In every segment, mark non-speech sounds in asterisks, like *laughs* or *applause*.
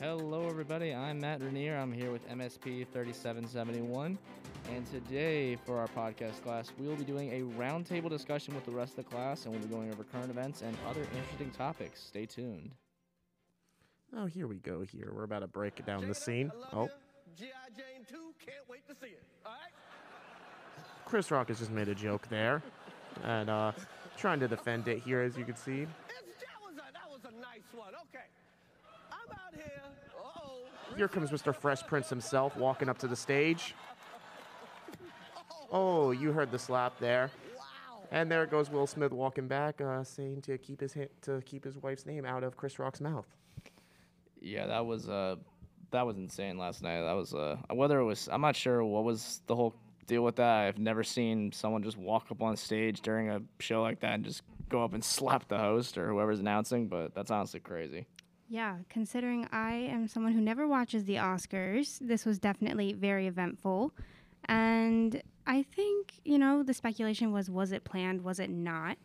Hello, everybody. I'm Matt Renier. I'm here with MSP 3771. And today, for our podcast class, we will be doing a roundtable discussion with the rest of the class, and we'll be going over current events and other interesting topics. Stay tuned. Oh, here we go. Here we're about to break down the scene. Oh. G.I. Jane 2, can't wait to see it. All right? Chris Rock has just made a joke there, and uh, trying to defend it here, as you can see. It's, that, was a, that was a nice one. Okay. I'm out here. Uh-oh. Here comes Mr. Fresh Prince himself walking up to the stage. Oh, you heard the slap there. And there goes Will Smith walking back, uh, saying to keep his ha- to keep his wife's name out of Chris Rock's mouth. Yeah, that was uh, that was insane last night. That was uh, whether it was I'm not sure what was the whole deal with that. I've never seen someone just walk up on stage during a show like that and just go up and slap the host or whoever's announcing. But that's honestly crazy. Yeah, considering I am someone who never watches the Oscars, this was definitely very eventful. And I think, you know, the speculation was was it planned, was it not?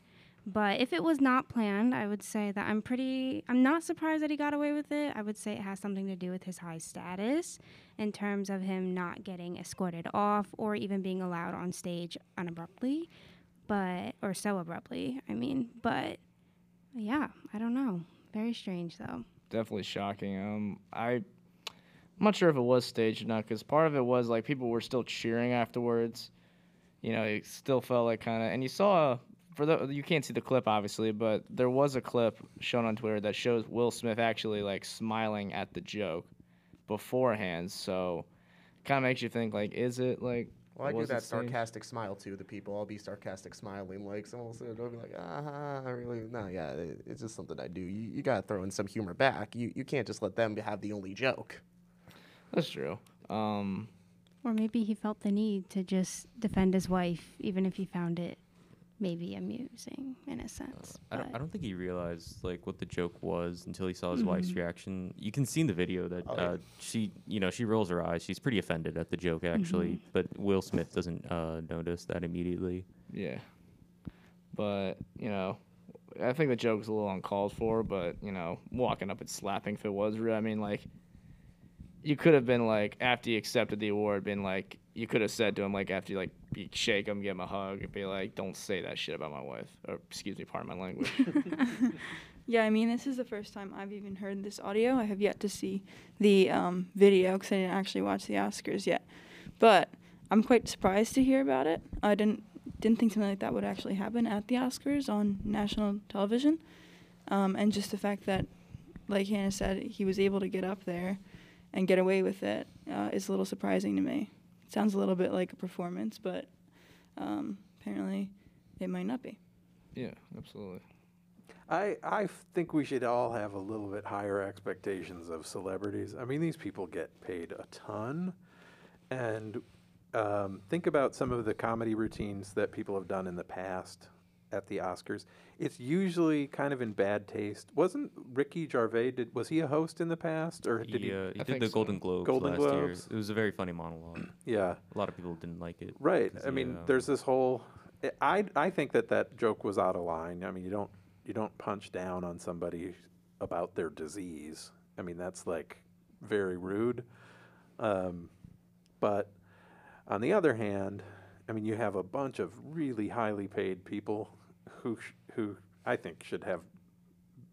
But if it was not planned, I would say that I'm pretty, I'm not surprised that he got away with it. I would say it has something to do with his high status in terms of him not getting escorted off or even being allowed on stage unabruptly, but, or so abruptly, I mean. But yeah, I don't know. Very strange though. Definitely shocking. Um, I, I'm not sure if it was staged or not because part of it was like people were still cheering afterwards. You know, it still felt like kind of, and you saw for the you can't see the clip obviously, but there was a clip shown on Twitter that shows Will Smith actually like smiling at the joke beforehand. So, kind of makes you think like, is it like? Well, I do that staged? sarcastic smile too. The people, I'll be sarcastic smiling, like someone will say, "I'll be like, ah, I really, no, yeah, it, it's just something I do." You, you gotta throw in some humor back. You, you can't just let them have the only joke. That's true. Um, Or maybe he felt the need to just defend his wife, even if he found it maybe amusing in a sense. I don't, I don't think he realized like what the joke was until he saw his wife's Mm-hmm. reaction. You can see in the video that Oh, yeah. uh, she, you know, she rolls her eyes. She's pretty offended at the joke actually, Mm-hmm. but Will Smith doesn't uh, notice that immediately. Yeah. But, you know, I think the joke's a little uncalled for, but, you know, walking up and slapping if it was real. I mean, like, you could have been like, after you accepted the award, been like, you could have said to him, like, after you, like, you shake him, give him a hug, and be like, don't say that shit about my wife. Or, excuse me, pardon my language. *laughs* Yeah, I mean, this is the first time I've even heard this audio. I have yet to see the um, video because I didn't actually watch the Oscars yet. But I'm quite surprised to hear about it. I didn't didn't think something like that would actually happen at the Oscars on national television. Um, and just the fact that, like Hannah said, he was able to get up there and get away with it uh, is a little surprising to me. It sounds a little bit like a performance, but um, apparently it might not be. yeah, absolutely. I, I think we should all have a little bit higher expectations of celebrities. I mean, these people get paid a ton. And um, think about some of the comedy routines that people have done in the past at the Oscars. It's usually kind of in bad taste. Wasn't Ricky Gervais, did, was he a host in the past? Or did he he? uh, he I did the so. Golden Globes Golden last Globes. year. It was a very funny monologue. *clears throat* yeah. a lot of people didn't like it. Right. I he, mean, um, there's this whole. I I think that that joke was out of line. I mean, you don't you don't punch down on somebody about their disease. I mean, that's like very rude. Um, but on the other hand, I mean, you have a bunch of really highly paid people who sh- who I think should have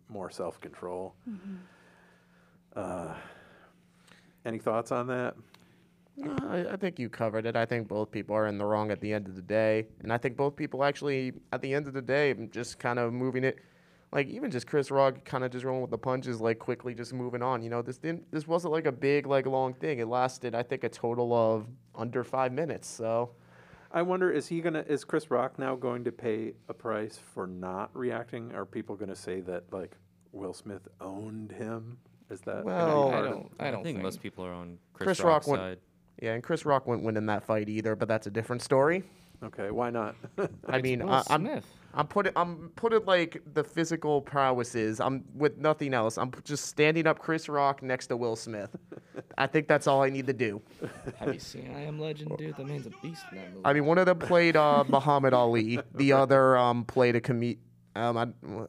more self control. Uh, any thoughts on that? No, I, I think you covered it. I think both people are in the wrong at the end of the day, and I think both people actually, at the end of the day, just kind of moving it. Like even just Chris Rock, kind of just rolling with the punches, like quickly just moving on. You know, this didn't, this wasn't like a big, like long thing. It lasted, I think, a total of under five minutes. So I wonder is he gonna is Chris Rock now going to pay a price for not reacting? Are people gonna say that like Will Smith owned him? Is that Well- I don't, I don't think, think, most people are on Chris, Chris Rock's Rock went- side. yeah, and Chris Rock wouldn't win in that fight either, but that's a different story. Okay, why not? *laughs* I mean, Will I, I'm Smith. I'm putting I'm putting like the physical prowesses. I'm with nothing else. I'm just standing up Chris Rock next to Will Smith. I think that's all I need to do. Have you seen I Am Legend, dude? That man's a beast in that movie. I mean, one of them played uh, Muhammad Ali. The other um, played a com- Um, I,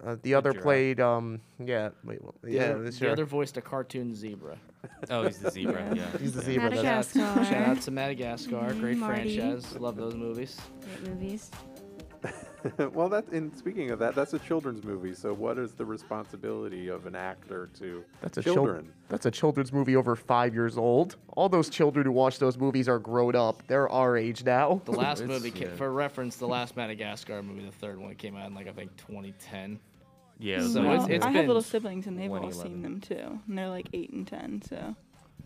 uh, the other giraffe. played. Um, yeah, wait, well, The, yeah, other, sure. the other voiced a cartoon zebra. Oh, he's the zebra. Yeah. yeah. He's the zebra. Madagascar. Shout out, to Madagascar, great Marty. franchise. Love those movies. Great movies. *laughs* well, that. And speaking of that, that's a children's movie. So, what is the responsibility of an actor to that's a chil- children? that's a children's movie over five years old. All those children who watch those movies are grown up. They're our age now. The *laughs* last movie, ca- yeah. for reference, the last Madagascar movie, the third one, came out in like I think 2010. Yeah. So like- well, it's- it's I have little siblings and they've all 2011. seen them too, and they're like eight and ten, so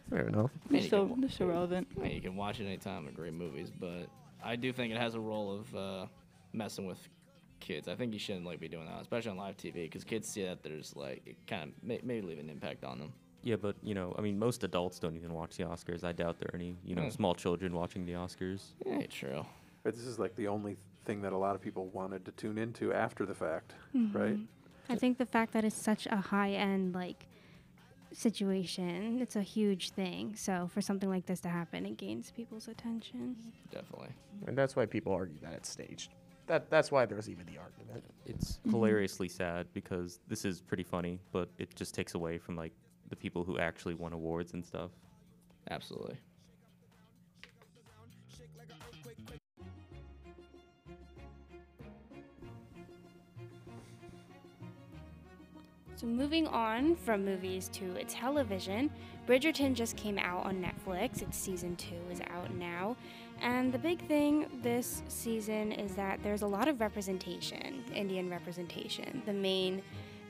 Fair enough. they're you still can- they're still relevant. I mean, you can watch it anytime. They're great movies, but I do think it has a role of uh, messing with kids. I think you shouldn't like be doing that, especially on live TV, because kids see that there's like it kind of may, maybe leave an impact on them. Yeah, but you know, I mean, most adults don't even watch the Oscars. I doubt there are any, you know, Hmm. small children watching the Oscars. Yeah, true. But this is like the only thing that a lot of people wanted to tune into after the fact, right? I think the fact that it's such a high end like situation, it's a huge thing. So for something like this to happen, it gains people's attention. Definitely. And that's why people argue that it's staged. That that's why there's even the argument. It's mm-hmm. hilariously sad because this is pretty funny, but it just takes away from like the people who actually won awards and stuff. Absolutely. So moving on from movies to television, Bridgerton just came out on Netflix. Its season two is out now. And the big thing this season is that there's a lot of representation, Indian representation. The main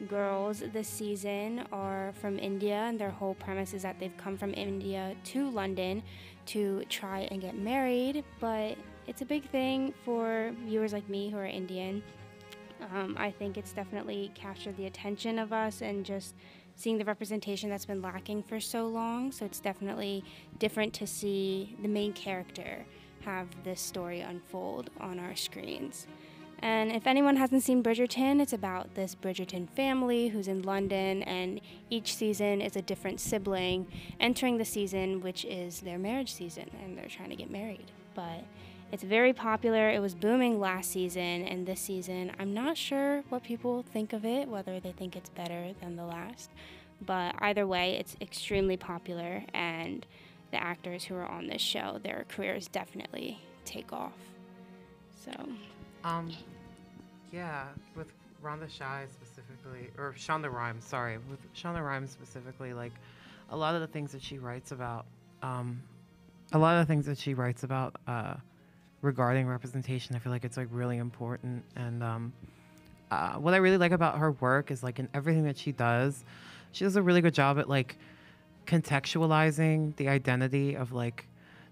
girls this season are from India, and their whole premise is that they've come from India to London to try and get married. But it's a big thing for viewers like me who are Indian. Um, I think it's definitely captured the attention of us and just seeing the representation that's been lacking for so long. So it's definitely different to see the main character have this story unfold on our screens. And if anyone hasn't seen Bridgerton, it's about this Bridgerton family who's in London, and each season is a different sibling entering the season, which is their marriage season, and they're trying to get married. But it's very popular. It was booming last season, and this season, I'm not sure what people think of it, whether they think it's better than the last. But either way, it's extremely popular, and the actors who are on this show, their careers definitely take off. So, Um, yeah, with Rhonda Shy specifically, or Shonda Rhimes, sorry, with Shonda Rhimes specifically, like a lot of the things that she writes about, um, a lot of the things that she writes about uh, regarding representation, I feel like it's like really important. And um, uh, what I really like about her work is like in everything that she does, she does a really good job at like contextualizing the identity of like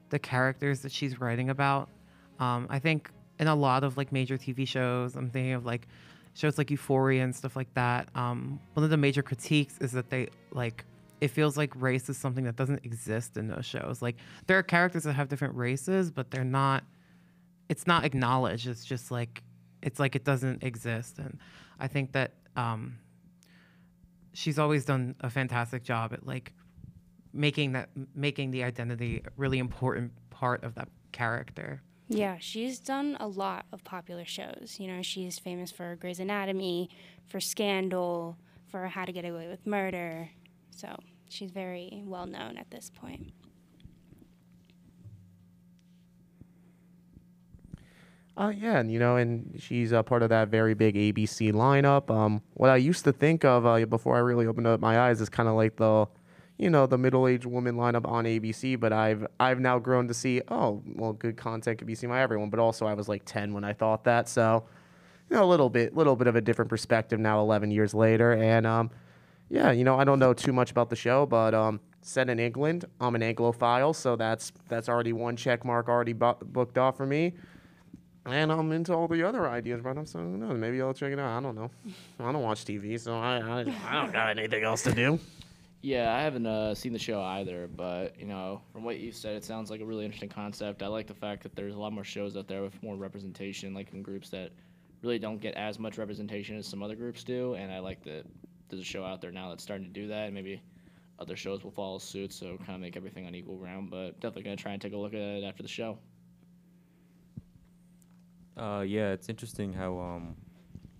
the characters that she's writing about. Um, I think in a lot of like major TV shows, I'm thinking of like shows like Euphoria and stuff like that. Um, one of the major critiques is that they like it feels like race is something that doesn't exist in those shows. Like there are characters that have different races, but they're not. It's not acknowledged. It's just like it's like it doesn't exist, and I think that um, she's always done a fantastic job at like making that making the identity a really important part of that character. yeah, she's done a lot of popular shows. You know, she's famous for Grey's Anatomy, for Scandal, for How to Get Away with Murder. So she's very well known at this point. Uh, yeah, and you know, and she's uh, part of that very big ABC lineup. Um, what I used to think of uh, before I really opened up my eyes is kind of like the, you know, the middle-aged woman lineup on ABC. But I've I've now grown to see, oh, well, good content can be seen by everyone. But also, I was like ten when I thought that, so you know, a little bit, little bit of a different perspective now, eleven years later. And um, yeah, you know, I don't know too much about the show, but um, set in England, I'm an Anglophile, so that's that's already one check mark already bu- booked off for me. And I'm into all the other ideas, but I'm so who knows? Maybe I'll check it out. I don't know. I don't watch TV, so I I, I don't got anything else to do. Yeah, I haven't uh, seen the show either, but you know, from what you said, it sounds like a really interesting concept. I like the fact that there's a lot more shows out there with more representation, like in groups that really don't get as much representation as some other groups do. And I like that there's a show out there now that's starting to do that. And maybe other shows will follow suit, so kind of make everything on equal ground. But definitely gonna try and take a look at it after the show. Uh, yeah, it's interesting how um,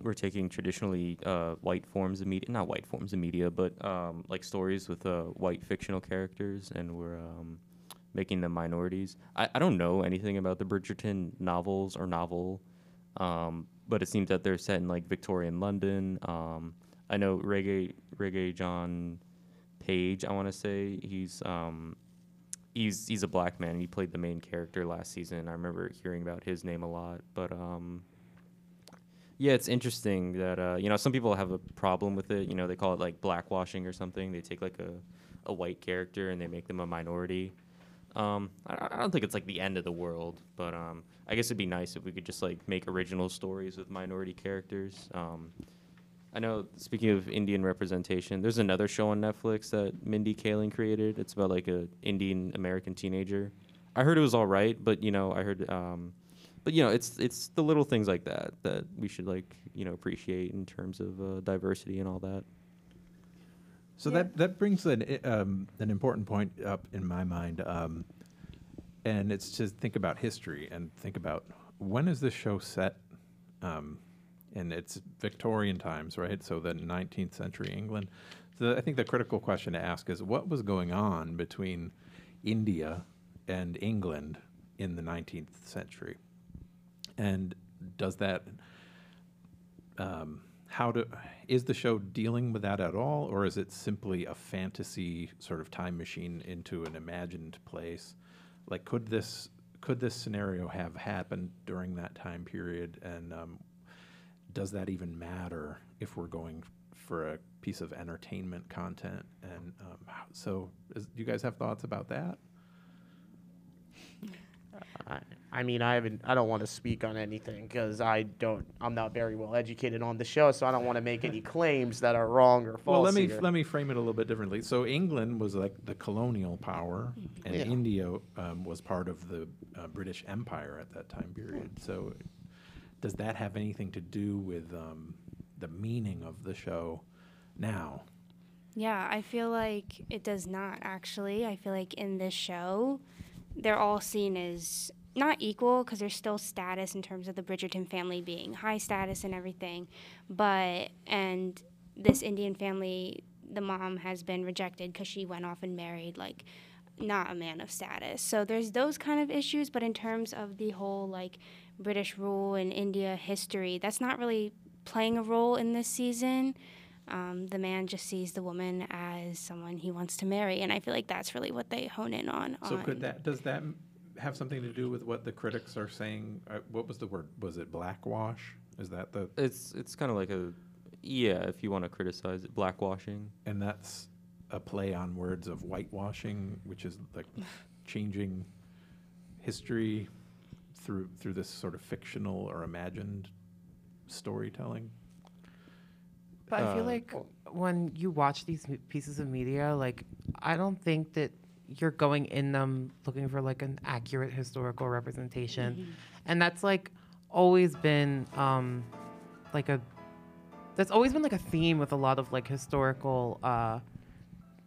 we're taking traditionally uh, white forms of media, not white forms of media, but um, like stories with uh, white fictional characters, and we're um, making them minorities. I, I don't know anything about the Bridgerton novels or novel, um, but it seems that they're set in like Victorian London. Um, I know Reggae Regé-Jean Page. I want to say he's um, he's he's a black man. He played the main character last season. I remember hearing about his name a lot, but um, yeah, it's interesting that uh, you know some people have a problem with it. You know, they call it like blackwashing or something. They take like a a white character and they make them a minority. Um, I, I don't think it's like the end of the world, but um, I guess it'd be nice if we could just like make original stories with minority characters. Um, I know. Speaking of Indian representation, there's another show on Netflix that Mindy Kaling created. It's about like a Indian American teenager. I heard it was all right, but you know, I heard, um, but you know, it's it's the little things like that that we should like you know appreciate in terms of uh, diversity and all that. So that that brings an um, an important point up in my mind, um, and it's to think about history and think about when is this show set, um, and it's Victorian times, right? So the 19th century England. So I think the critical question to ask is what was going on between India and England in the 19th century, and does that um, how to is the show dealing with that at all or is it simply a fantasy sort of time machine into an imagined place like could this could this scenario have happened during that time period and um, does that even matter if we're going for a piece of entertainment content and um, so is, do you guys have thoughts about that I, I mean, I haven't. I don't want to speak on anything because I don't. I'm not very well educated on the show, so I don't want to make any *laughs* claims that are wrong or false. Well, let me here. let me frame it a little bit differently. So England was like the colonial power, and Yeah. India um, was part of the uh, British Empire at that time period. So, does that have anything to do with um, the meaning of the show now? Yeah, I feel like it does not actually. I feel like in this show, they're all seen as not equal because there's still status in terms of the Bridgerton family being high status and everything. But, and this Indian family, the mom has been rejected because she went off and married, like, not a man of status. So there's those kind of issues. But in terms of the whole, like, British rule in India history, that's not really playing a role in this season um, the man just sees the woman as someone he wants to marry, and I feel like that's really what they hone in on. So on. could that does that have something to do with what the critics are saying? Uh, what was the word? Was it blackwash? Is that the It's it's kind of like a yeah, if you want to criticize it, blackwashing. and that's a play on words of whitewashing, which is like *laughs* changing history through through this sort of fictional or imagined storytelling. But I feel Uh, like when you watch these pieces of media, like I don't think that you're going in them looking for like an accurate historical representation, and that's like always been um, like a that's always been like a theme with a lot of like historical uh,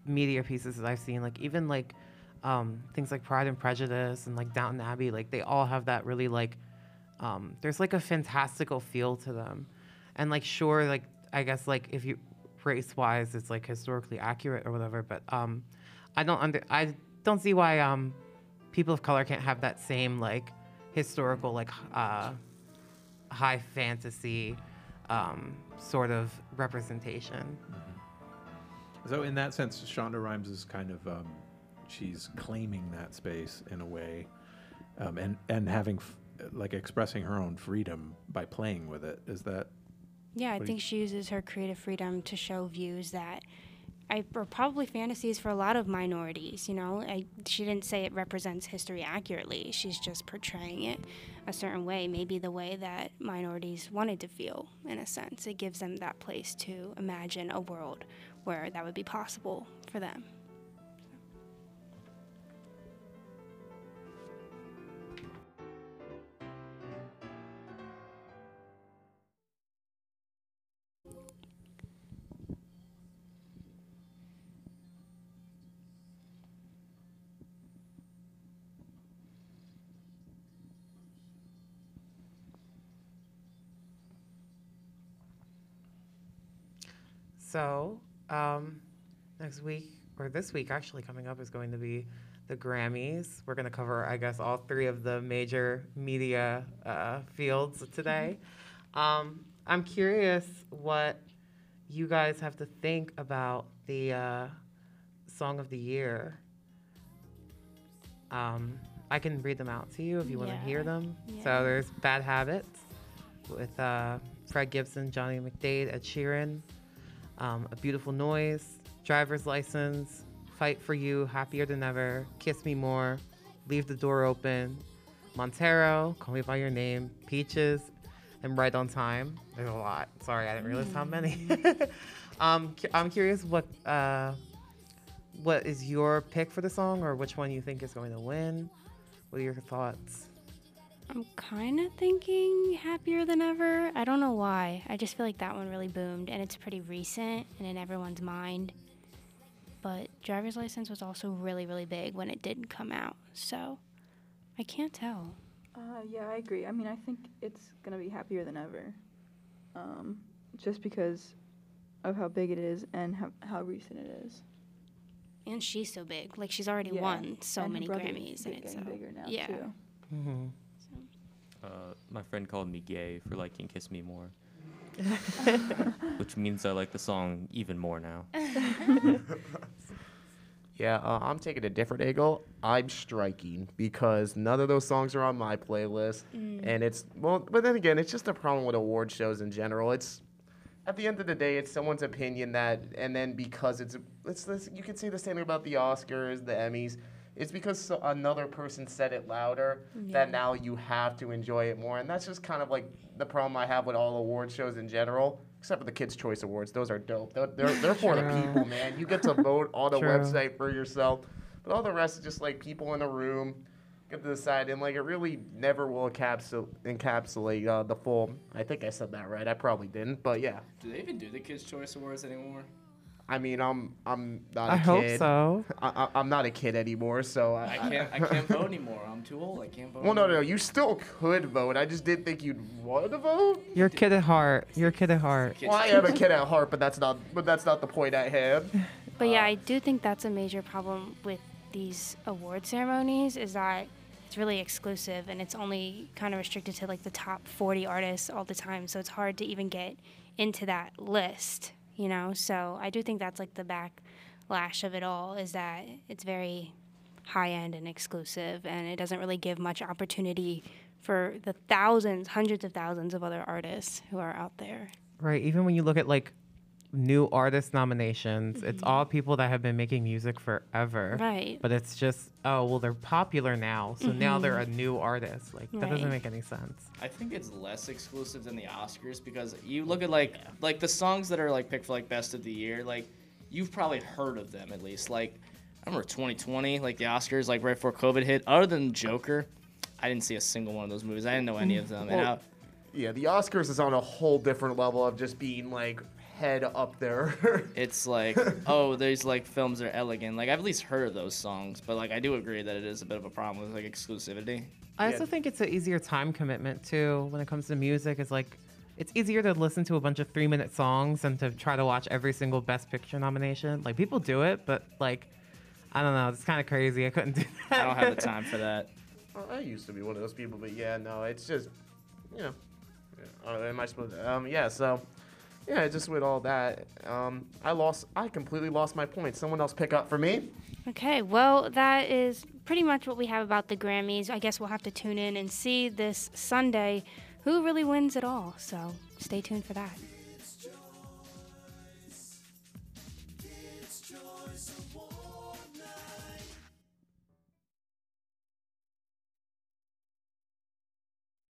media pieces that I've seen. Like even like um, things like Pride and Prejudice and like Downton Abbey, like they all have that really like um, there's like a fantastical feel to them, and like sure, like I guess like if you race wise, it's like historically accurate or whatever. But um, I don't under I don't see why um people of color can't have that same like historical like uh, high fantasy um, sort of representation. So in that sense, Shonda Rhimes is kind of um, she's claiming that space in a way, um, and and having f- like expressing her own freedom by playing with it. Is that yeah, I think she uses her creative freedom to show views that I, are probably fantasies for a lot of minorities. You know, I, she didn't say it represents history accurately. She's just portraying it a certain way, maybe the way that minorities wanted to feel. In a sense, it gives them that place to imagine a world where that would be possible for them. So, um, next week, or this week actually coming up, is going to be the Grammys. We're going to cover, I guess, all three of the major media uh, fields today. Um, I'm curious what you guys have to think about the uh, Song of the Year. Um, I can read them out to you if you want to hear them. Yeah. So there's Bad Habits with uh, Fred Gibson, Johnny McDaid, Ed Sheeran, um, A Beautiful Noise, Driver's License, Fight for You, Happier Than Ever, Kiss Me More, Leave the Door Open, Montero, Call Me By Your Name, Peaches, and Right on Time. There's a lot. Sorry, I didn't realize how many. *laughs* um, cu- I'm curious what uh, what is your pick for the song, or which one you think is going to win? What are your thoughts? I'm kind of thinking happier than ever. I don't know why. I just feel like that one really boomed, and it's pretty recent and in everyone's mind. But driver's license was also really, really big when it did come out, so I can't tell. Uh, yeah, I agree. I mean, I think it's gonna be happier than ever, um, just because of how big it is and how, how recent it is. And she's so big. Like she's already Yeah, won so and many Grammys, and it's so getting bigger now yeah. too. Mm-hmm. My friend called me gay for liking "Kiss Me More," *laughs* which means I like the song even more now. *laughs* Yeah, uh, I'm taking a different angle. I'm striking because none of those songs are on my playlist, and it's well. But then again, it's just a problem with award shows in general. It's at the end of the day, it's someone's opinion that, and then because it's it's this, you can say the same thing about the Oscars, the Emmys. It's because so, another person said it louder that now you have to enjoy it more, and that's just kind of like the problem I have with all award shows in general. Except for the Kids' Choice Awards, those are dope. They're, they're, they're for the people, man. You get to vote *laughs* on the True. website for yourself. But all the rest is just like people in a room get to decide, and like it really never will encapsul- encapsulate uh, the full. I think I said that right. I probably didn't, but yeah. Do they even do the Kids' Choice Awards anymore? I mean, I'm I'm not a I hope kid. so. I, I, I'm not a kid anymore, so I, I can't. I can't vote anymore. I'm too old. I can't vote. Well, no, no, no. You still could vote. I just didn't think you'd want to vote. You're a kid at heart. You're a kid at heart. Well, I am a kid at heart, but that's not. But that's not the point at hand. *laughs* But yeah, uh, I do think that's a major problem with these award ceremonies is that it's really exclusive and it's only kind of restricted to like the top 40 artists all the time. So it's hard to even get into that list, you know? So I do think that's like the backlash of it all is that it's very high end and exclusive and it doesn't really give much opportunity for the thousands, hundreds of thousands of other artists who are out there. Right. Even when you look at like new artist nominations, it's mm-hmm. all people that have been making music forever. Right. But it's just, oh, well, they're popular now. So now they're mm-hmm. a new artist. Like, that doesn't make any sense. I think it's less exclusive than the Oscars because you look at like like the songs that are like picked for like best of the year, like you've probably heard of them at least. Like I remember 2020, like the Oscars, like right before COVID hit. Other than Joker, I didn't see a single one of those movies. I didn't know any of them. and I, Yeah, the Oscars is on a whole different level of just being like head up there. *laughs* it's like, oh, these like films are elegant. Like I've at least heard of those songs, but like I do agree that it is a bit of a problem with like exclusivity. I Yeah. also think it's an easier time commitment too when it comes to music. It's like it's easier to listen to a bunch of three minute songs than to try to watch every single Best Picture nomination. Like people do it, but like I don't know, it's kind of crazy. I couldn't do that. *laughs* I don't have the time for that. Well, I used to be one of those people, but yeah, no, it's just, you know, yeah, uh, am I supposed to? Um, yeah, so, yeah, just with all that, um, I lost, I completely lost my point. Someone else pick up for me. Okay, well, that is pretty much what we have about the Grammys. I guess we'll have to tune in and see this Sunday who really wins it all. So stay tuned for that.